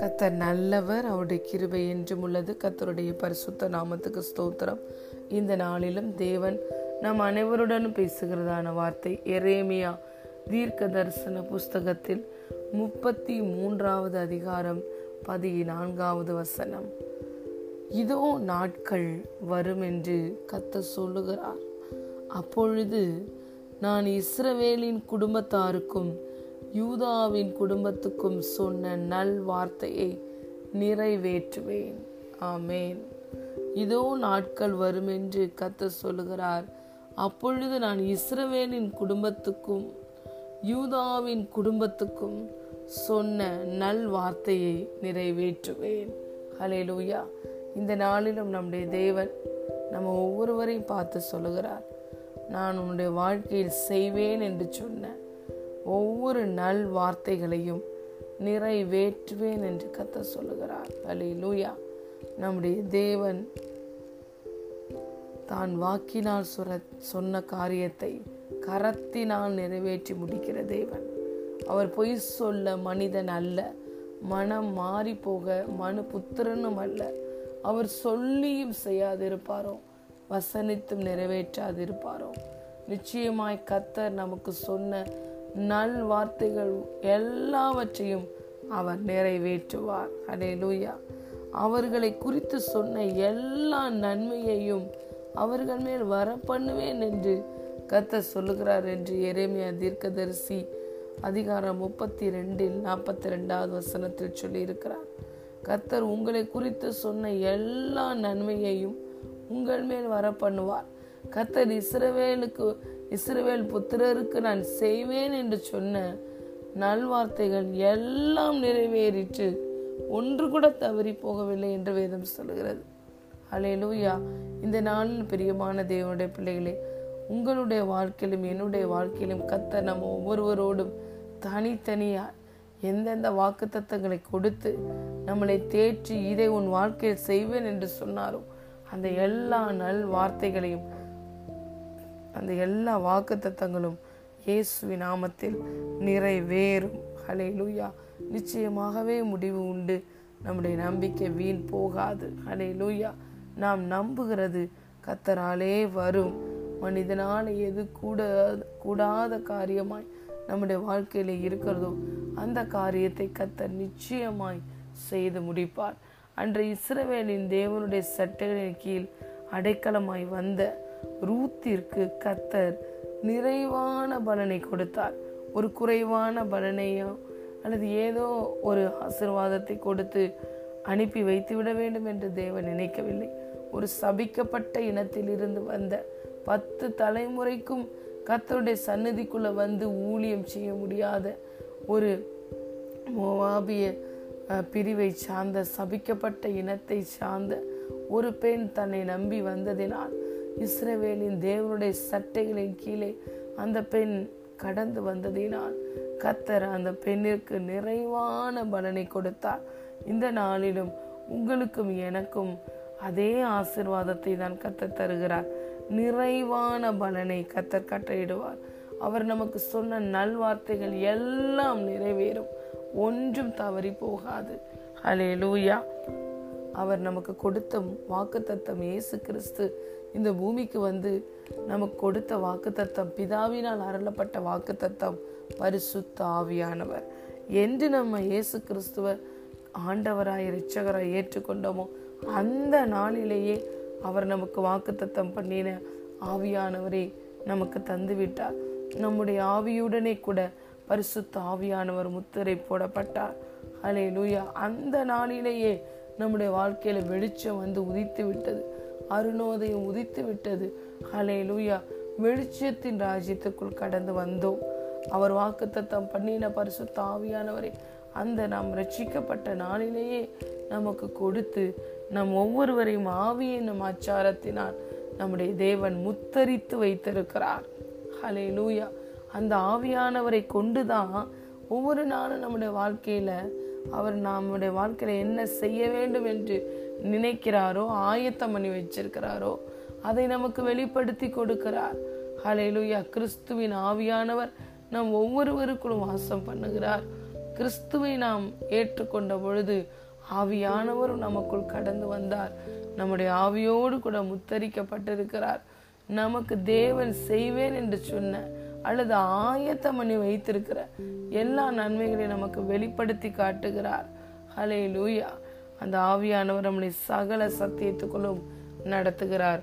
கத்தர் நல்லவர் அவருடைய கிருபை என்றும் உள்ளது கத்தருடைய பரிசுத்த நாமத்துக்கு ஸ்தோத்திரம் இந்த நாளிலும் தேவன் நம் அனைவருடனும் பேசுகிறதான வார்த்தை எரேமியா தீர்க்க தரிசன புஸ்தகத்தில் முப்பத்தி மூன்றாவது அதிகாரம் பதினான்காவது வசனம் இதோ நாட்கள் வரும் என்று கத்த சொல்லுகிறார் அப்பொழுது நான் இஸ்ரவேலின் குடும்பத்தாருக்கும் யூதாவின் குடும்பத்துக்கும் சொன்ன நல் வார்த்தையை நிறைவேற்றுவேன் ஆமேன் இதோ நாட்கள் வரும் என்று கத்த சொல்லுகிறார் அப்பொழுது நான் இஸ்ரவேலின் குடும்பத்துக்கும் யூதாவின் குடும்பத்துக்கும் சொன்ன நல் வார்த்தையை நிறைவேற்றுவேன் ஹலே லூயா இந்த நாளிலும் நம்முடைய தேவன் நம்ம ஒவ்வொருவரையும் பார்த்து சொல்லுகிறார் நான் உன்னுடைய வாழ்க்கையில் செய்வேன் என்று சொன்ன ஒவ்வொரு நல் வார்த்தைகளையும் நிறைவேற்றுவேன் என்று கத்த சொல்லுகிறார் அலே லூயா நம்முடைய தேவன் தான் வாக்கினால் சுர சொன்ன காரியத்தை கரத்தினால் நிறைவேற்றி முடிக்கிற தேவன் அவர் பொய் சொல்ல மனிதன் அல்ல மனம் மாறி போக மனு புத்திரனும் அல்ல அவர் சொல்லியும் செய்யாதிருப்பாரோ வசனித்தும் நிறைவேற்றாதிருப்பாரோ நிச்சயமாய் கத்தர் நமக்கு சொன்ன நல் வார்த்தைகள் எல்லாவற்றையும் அவர் நிறைவேற்றுவார் அடே லூயா அவர்களை குறித்து சொன்ன எல்லா நன்மையையும் அவர்கள் மேல் வர பண்ணுவேன் என்று கத்த சொல்லுகிறார் என்று எரேமியா தீர்க்கதரிசி அதிகாரம் முப்பத்தி ரெண்டில் நாற்பத்தி ரெண்டாவது வசனத்தில் சொல்லியிருக்கிறார் கத்தர் உங்களை குறித்து சொன்ன எல்லா நன்மையையும் உங்கள் மேல் வர பண்ணுவார் கத்தர் இஸ்ரவேலுக்கு இஸ்ரவேல் புத்திரருக்கு நான் செய்வேன் என்று சொன்ன நல்வார்த்தைகள் எல்லாம் நிறைவேறிட்டு ஒன்று கூட தவறி போகவில்லை என்று வேதம் சொல்கிறது அலே லூயா இந்த நாளில் பிரியமான தேவனுடைய பிள்ளைகளே உங்களுடைய வாழ்க்கையிலும் என்னுடைய வாழ்க்கையிலும் கத்த நம்ம ஒவ்வொருவரோடும் தனித்தனியாக எந்தெந்த வாக்கு தத்தங்களை கொடுத்து நம்மளை தேற்றி இதை உன் வாழ்க்கையில் செய்வேன் என்று சொன்னாரோ அந்த எல்லா நல் வார்த்தைகளையும் அந்த எல்லா வாக்குத்தத்தங்களும் இயேசுவி நாமத்தில் நிறைவேறும் ஹலே லூயா நிச்சயமாகவே முடிவு உண்டு நம்முடைய நம்பிக்கை வீண் போகாது ஹலே லூயா நாம் நம்புகிறது கத்தராலே வரும் மனிதனால் எது கூட கூடாத காரியமாய் நம்முடைய வாழ்க்கையில இருக்கிறதோ அந்த காரியத்தை கத்தர் நிச்சயமாய் செய்து முடிப்பார் அன்று இஸ்ரவேலின் தேவனுடைய சட்டைகளின் கீழ் அடைக்கலமாய் வந்த ரூத்திற்கு கத்தர் நிறைவான பலனை கொடுத்தார் ஒரு குறைவான பலனையோ அல்லது ஏதோ ஒரு ஆசிர்வாதத்தை கொடுத்து அனுப்பி வைத்து விட வேண்டும் என்று தேவன் நினைக்கவில்லை ஒரு சபிக்கப்பட்ட இனத்திலிருந்து வந்த பத்து தலைமுறைக்கும் கத்தருடைய சன்னதிக்குள்ள வந்து ஊழியம் செய்ய முடியாத ஒரு மோவாபிய பிரிவை சார்ந்த சபிக்கப்பட்ட இனத்தை சார்ந்த ஒரு பெண் தன்னை நம்பி வந்ததினால் இஸ்ரவேலின் தேவனுடைய சட்டைகளின் கீழே அந்த பெண் கடந்து வந்ததினால் கத்தர் அந்த பெண்ணிற்கு நிறைவான பலனை கொடுத்தார் இந்த நாளிலும் உங்களுக்கும் எனக்கும் அதே ஆசிர்வாதத்தை தான் கத்தர் தருகிறார் நிறைவான பலனை கத்தர் கட்டையிடுவார் அவர் நமக்கு சொன்ன நல்வார்த்தைகள் எல்லாம் நிறைவேறும் ஒன்றும் தவறி போகாது ஹலே லூயா அவர் நமக்கு கொடுத்த வாக்கு தத்தம் ஏசு கிறிஸ்து இந்த பூமிக்கு வந்து நமக்கு கொடுத்த வாக்கு தத்தம் பிதாவினால் அருளப்பட்ட வாக்கு தத்தம் பரிசுத்த ஆவியானவர் என்று நம்ம இயேசு கிறிஸ்துவ ஆண்டவராய் இரட்சகராய் ஏற்றுக்கொண்டோமோ அந்த நாளிலேயே அவர் நமக்கு வாக்கு தத்தம் பண்ணின ஆவியானவரை நமக்கு தந்துவிட்டார் நம்முடைய ஆவியுடனே கூட பரிசுத்த ஆவியானவர் முத்திரை போடப்பட்டார் அலே லூயா அந்த நாளிலேயே நம்முடைய வாழ்க்கையில வெளிச்சம் வந்து உதித்து விட்டது அருணோதயம் உதித்து விட்டது அலே லூயா வெளிச்சத்தின் ராஜ்யத்துக்குள் கடந்து வந்தோம் அவர் வாக்கு தத்தம் பண்ணின பரிசுத்த ஆவியானவரை அந்த நாம் ரட்சிக்கப்பட்ட நாளிலேயே நமக்கு கொடுத்து நம் ஒவ்வொருவரையும் ஆவி என்னும் ஆச்சாரத்தினால் நம்முடைய தேவன் முத்தரித்து வைத்திருக்கிறார் ஹலே லூயா அந்த ஆவியானவரை கொண்டு தான் ஒவ்வொரு நாளும் நம்முடைய வாழ்க்கையில் அவர் நம்முடைய வாழ்க்கையில் என்ன செய்ய வேண்டும் என்று நினைக்கிறாரோ ஆயத்தம் பண்ணி வச்சிருக்கிறாரோ அதை நமக்கு வெளிப்படுத்தி கொடுக்கிறார் ஹலையிலுயா கிறிஸ்துவின் ஆவியானவர் நம் ஒவ்வொருவருக்கும் வாசம் பண்ணுகிறார் கிறிஸ்துவை நாம் ஏற்றுக்கொண்ட பொழுது ஆவியானவரும் நமக்குள் கடந்து வந்தார் நம்முடைய ஆவியோடு கூட முத்தரிக்கப்பட்டிருக்கிறார் நமக்கு தேவன் செய்வேன் என்று சொன்ன அல்லது ஆயத்தம் பண்ணி வைத்திருக்கிற எல்லா நன்மைகளையும் நமக்கு வெளிப்படுத்தி காட்டுகிறார் ஹலே லூயா அந்த ஆவியானவர் நம்முடைய சகல சத்தியத்துக்குள்ளும் நடத்துகிறார்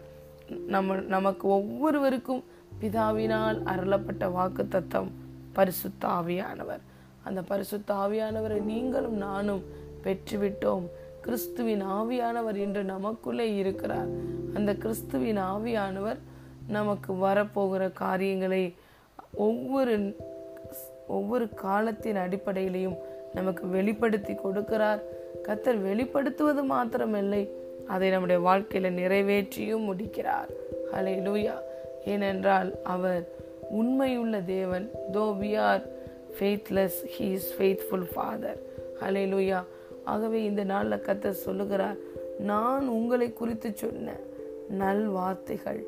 நம்ம நமக்கு ஒவ்வொருவருக்கும் பிதாவினால் அருளப்பட்ட வாக்கு தத்தம் பரிசுத்த ஆவியானவர் அந்த பரிசுத்த ஆவியானவரை நீங்களும் நானும் பெற்றுவிட்டோம் கிறிஸ்துவின் ஆவியானவர் இன்று நமக்குள்ளே இருக்கிறார் அந்த கிறிஸ்துவின் ஆவியானவர் நமக்கு வரப்போகிற காரியங்களை ஒவ்வொரு ஒவ்வொரு காலத்தின் அடிப்படையிலையும் நமக்கு வெளிப்படுத்தி கொடுக்கிறார் கத்தர் வெளிப்படுத்துவது மாத்திரமில்லை அதை நம்முடைய வாழ்க்கையில் நிறைவேற்றியும் முடிக்கிறார் ஹலே லூயா ஏனென்றால் அவர் உண்மையுள்ள தேவன் though we are faithless he is faithful father hallelujah ஆகவே இந்த நாளில் கத்தர் சொல்லுகிறார் நான் உங்களை குறித்து சொன்ன நல் வார்த்தைகள்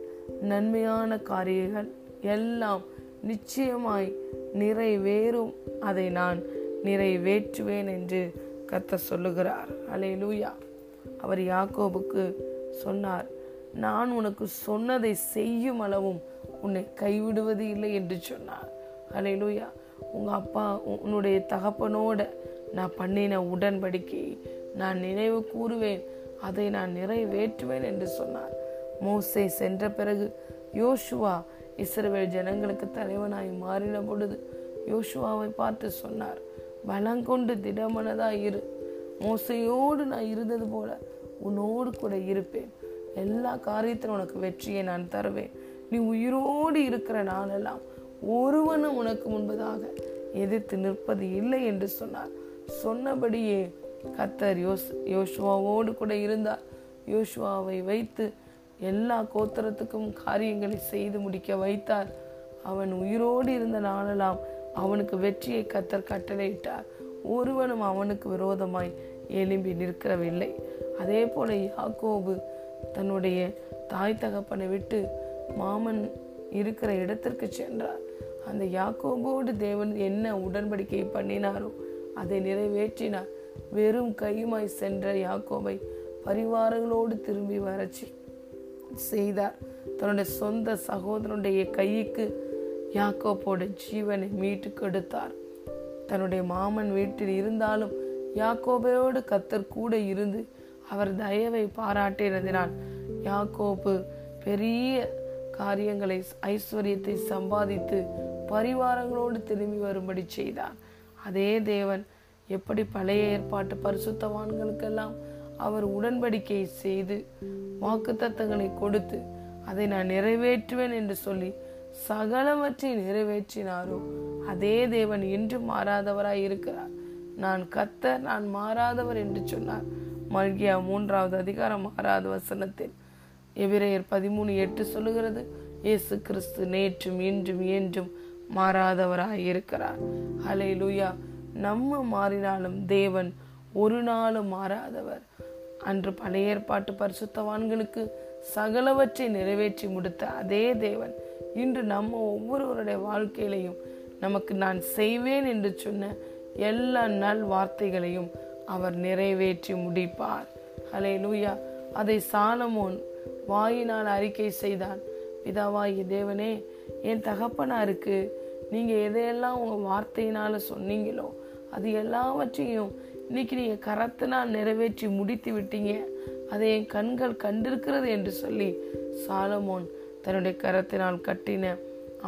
நன்மையான காரியங்கள் எல்லாம் நிச்சயமாய் நிறைவேறும் அதை நான் நிறைவேற்றுவேன் என்று கத்த சொல்லுகிறார் அலே லூயா அவர் யாக்கோபுக்கு சொன்னார் நான் உனக்கு சொன்னதை செய்யும் அளவும் உன்னை கைவிடுவது இல்லை என்று சொன்னார் அலே லூயா உங்கள் அப்பா உன்னுடைய தகப்பனோட நான் பண்ணின உடன்படிக்கையை நான் நினைவு கூறுவேன் அதை நான் நிறைவேற்றுவேன் என்று சொன்னார் மோசை சென்ற பிறகு யோசுவா இஸ்ரவேல் ஜனங்களுக்கு தலைவனாய் மாறின பொழுது யோசுவாவை பார்த்து சொன்னார் பலங்கொண்டு திடமனதா இரு மோசையோடு நான் இருந்தது போல உன்னோடு கூட இருப்பேன் எல்லா காரியத்திலும் உனக்கு வெற்றியை நான் தருவேன் நீ உயிரோடு இருக்கிற நாளெல்லாம் ஒருவனும் உனக்கு முன்பதாக எதிர்த்து நிற்பது இல்லை என்று சொன்னார் சொன்னபடியே கத்தர் யோஸ் யோசுவாவோடு கூட இருந்தார் யோசுவாவை வைத்து எல்லா கோத்திரத்துக்கும் காரியங்களை செய்து முடிக்க வைத்தார் அவன் உயிரோடு இருந்த நாளெல்லாம் அவனுக்கு வெற்றியை கத்தர் கட்டளையிட்டார் ஒருவனும் அவனுக்கு விரோதமாய் எழும்பி நிற்கிறவில்லை அதே போல யாக்கோபு தன்னுடைய தாய் தகப்பனை விட்டு மாமன் இருக்கிற இடத்திற்கு சென்றார் அந்த யாக்கோபோடு தேவன் என்ன உடன்படிக்கை பண்ணினாரோ அதை நிறைவேற்றினார் வெறும் கையுமாய் சென்ற யாக்கோபை பரிவாரங்களோடு திரும்பி வரச்சி செய்தார் தன்னுடைய சொந்த சகோதரனுடைய கைக்கு யாக்கோப்போட ஜீவனை மீட்டு கொடுத்தார் தன்னுடைய மாமன் வீட்டில் இருந்தாலும் யாக்கோபையோடு கத்தர் கூட இருந்து அவர் தயவை பாராட்டினதினால் யாக்கோபு பெரிய காரியங்களை ஐஸ்வர்யத்தை சம்பாதித்து பரிவாரங்களோடு திரும்பி வரும்படி செய்தார் அதே தேவன் எப்படி பழைய ஏற்பாட்டு பரிசுத்தவான்களுக்கெல்லாம் அவர் உடன்படிக்கை செய்து வாக்குத்தத்தங்களை கொடுத்து அதை நான் நிறைவேற்றுவேன் என்று சொல்லி சகலவற்றை நிறைவேற்றினாரோ அதே தேவன் என்று மாறாதவராய் இருக்கிறார் நான் கத்த நான் மாறாதவர் என்று சொன்னார் மல்கியா மூன்றாவது அதிகாரம் மாறாத வசனத்தில் எபிரேயர் பதிமூணு எட்டு சொல்லுகிறது இயேசு கிறிஸ்து நேற்றும் இன்றும் என்றும் மாறாதவராய் இருக்கிறார் அலை லூயா நம்ம மாறினாலும் தேவன் ஒரு நாளும் மாறாதவர் அன்று பழைய ஏற்பாட்டு பரிசுத்தவான்களுக்கு சகலவற்றை நிறைவேற்றி முடித்த அதே தேவன் இன்று நம்ம ஒவ்வொருவருடைய வாழ்க்கையிலையும் நமக்கு நான் செய்வேன் என்று சொன்ன எல்லா நல் வார்த்தைகளையும் அவர் நிறைவேற்றி முடிப்பார் ஹலே லூயா அதை சாலமோன் வாயினால் அறிக்கை செய்தான் பிதாவாயி தேவனே என் தகப்பனாருக்கு நீங்கள் எதையெல்லாம் உங்கள் வார்த்தையினால் சொன்னீங்களோ அது எல்லாவற்றையும் இன்னைக்கு நீங்கள் கரத்தினால் நிறைவேற்றி முடித்து விட்டீங்க அதை என் கண்கள் கண்டிருக்கிறது என்று சொல்லி சாலமோன் தன்னுடைய கரத்தினால் கட்டின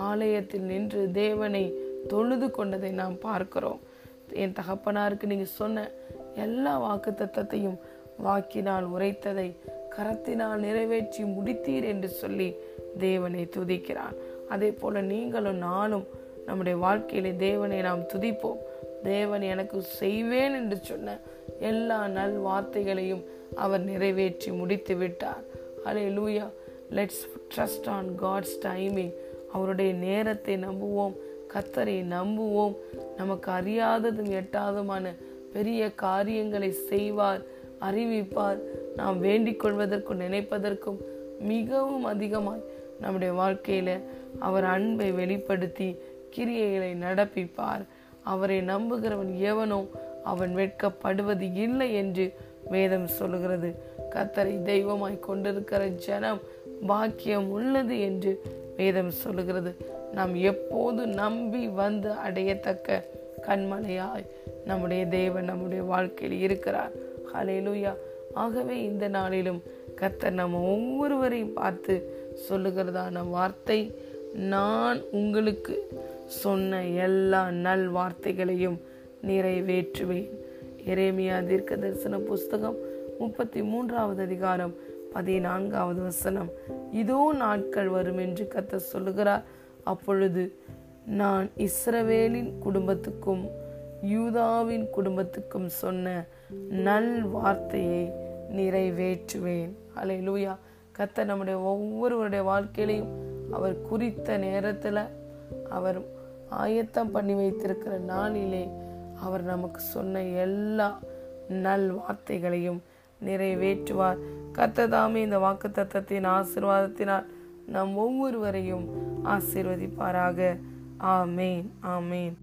ஆலயத்தில் நின்று தேவனை தொழுது கொண்டதை நாம் பார்க்கிறோம் என் தகப்பனாருக்கு நீங்கள் சொன்ன எல்லா வாக்கு தத்தத்தையும் வாக்கினால் உரைத்ததை கரத்தினால் நிறைவேற்றி முடித்தீர் என்று சொல்லி தேவனை துதிக்கிறான் அதே போல நீங்களும் நானும் நம்முடைய வாழ்க்கையிலே தேவனை நாம் துதிப்போம் தேவன் எனக்கு செய்வேன் என்று சொன்ன எல்லா நல் வார்த்தைகளையும் அவர் நிறைவேற்றி முடித்து விட்டார் hallelujah let's trust on God's timing அவருடைய நேரத்தை நம்புவோம் கத்தரை நம்புவோம் நமக்கு அறியாததும் எட்டாததுமான பெரிய காரியங்களை செய்வார் அறிவிப்பார் நாம் வேண்டிக் கொள்வதற்கும் நினைப்பதற்கும் மிகவும் அதிகமாய் நம்முடைய வாழ்க்கையில் அவர் அன்பை வெளிப்படுத்தி கிரியைகளை நடப்பிப்பார் அவரை நம்புகிறவன் எவனோ அவன் வெட்கப்படுவது இல்லை என்று வேதம் சொல்கிறது கத்தரை தெய்வமாய் கொண்டிருக்கிற ஜனம் பாக்கியம் உள்ளது என்று வேதம் சொல்கிறது நாம் எப்போது நம்பி வந்து அடையத்தக்க கண்மலையாய் நம்முடைய தேவன் நம்முடைய வாழ்க்கையில் இருக்கிறார் ஹலேலுயா ஆகவே இந்த நாளிலும் கத்தர் நம்ம ஒவ்வொருவரையும் பார்த்து சொல்லுகிறதான வார்த்தை நான் உங்களுக்கு சொன்ன எல்லா நல் வார்த்தைகளையும் நிறைவேற்றுவேன் எரேமியா தீர்க்க தரிசன புஸ்தகம் முப்பத்தி மூன்றாவது அதிகாரம் பதினான்காவது வசனம் இதோ நாட்கள் வரும் என்று கத்த சொல்லுகிறார் அப்பொழுது நான் இஸ்ரவேலின் குடும்பத்துக்கும் யூதாவின் குடும்பத்துக்கும் சொன்ன நல் வார்த்தையை நிறைவேற்றுவேன் அலை லூயா கத்த நம்முடைய ஒவ்வொருவருடைய வாழ்க்கையிலையும் அவர் குறித்த நேரத்தில் அவர் ஆயத்தம் பண்ணி வைத்திருக்கிற நாளிலே அவர் நமக்கு சொன்ன எல்லா நல் வார்த்தைகளையும் நிறைவேற்றுவார் கத்ததாமே இந்த வாக்கு தத்தத்தின் ஆசிர்வாதத்தினால் நம் ஒவ்வொருவரையும் ஆசிர்வதிப்பாராக ஆமேன் ஆமேன்